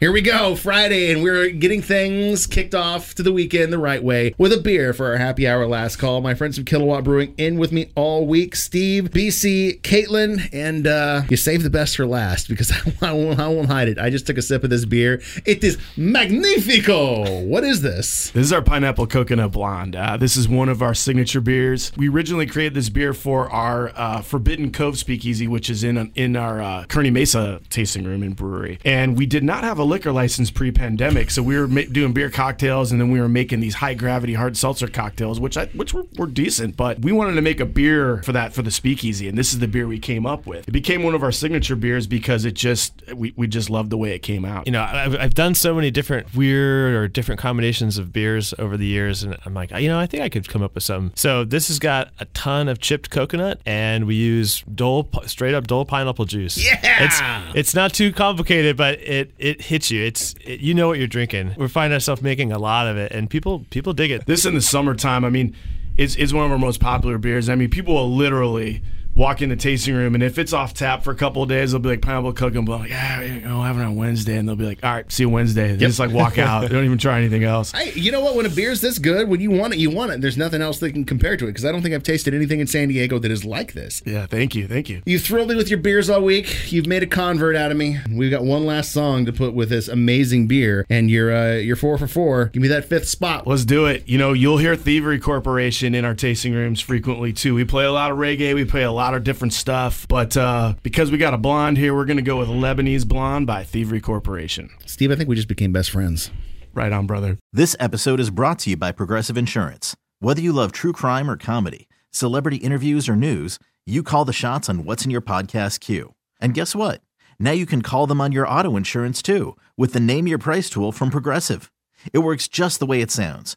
Here we go, Friday, and we're getting things kicked off to the weekend the right way with a beer for our happy hour last call. My friends from Kilowatt Brewing in with me all week. Steve, BC, Caitlin, and uh, you saved the best for last because I won't, I won't hide it. I just took a sip of this beer. It is magnifico. What is this? This is our pineapple coconut blonde. Uh, this is one of our signature beers. We originally created this beer for our uh, Forbidden Cove Speakeasy, which is in in our uh, Kearny Mesa tasting room and brewery, and we did not have a liquor license pre-pandemic, so we were ma- doing beer cocktails, and then we were making these high gravity hard seltzer cocktails, which I, which were, were decent. But we wanted to make a beer for that for the speakeasy, and this is the beer we came up with. It became one of our signature beers because it just we, we just loved the way it came out. You know, I've, I've done so many different weird or different combinations of beers over the years, and I'm like, you know, I think I could come up with some. So this has got a ton of chipped coconut, and we use Dole straight up Dole pineapple juice. Yeah, it's it's not too complicated, but it it hits you. It's it, you know what you're drinking. We find ourselves making a lot of it, and people people dig it. This in the summertime, I mean, it's, it's one of our most popular beers. I mean, people will literally walk in the tasting room, and if it's off tap for a couple of days, they'll be like pineapple coke, and be like, yeah, you know, having it on Wednesday, and they'll be like, all right, see you Wednesday. They just like walk out. they don't even try anything else. Hey, you know what? When a beer's this good, when you want it, you want it. There's nothing else that can compare to it because I don't think I've tasted anything in San Diego that is like this. Yeah, thank you, thank you. You thrilled me with your beers all week. You've made a convert out of me. We've got one last song to put with this amazing beer, and you're uh, you're four for four. Give me that fifth spot. Let's do it. You know, you'll hear Thievery Corporation in our tasting rooms frequently too. We play a lot of reggae. We play a lot of different stuff. But uh, because we got a blonde here, we're going to go with Lebanese Blonde by Thievery Corporation. Steve, I think we just became best friends. Right on, brother. This episode is brought to you by Progressive Insurance. Whether you love true crime or comedy, celebrity interviews or news, you call the shots on what's in your podcast queue. And guess what? Now you can call them on your auto insurance too with the Name Your Price tool from Progressive. It works just the way it sounds.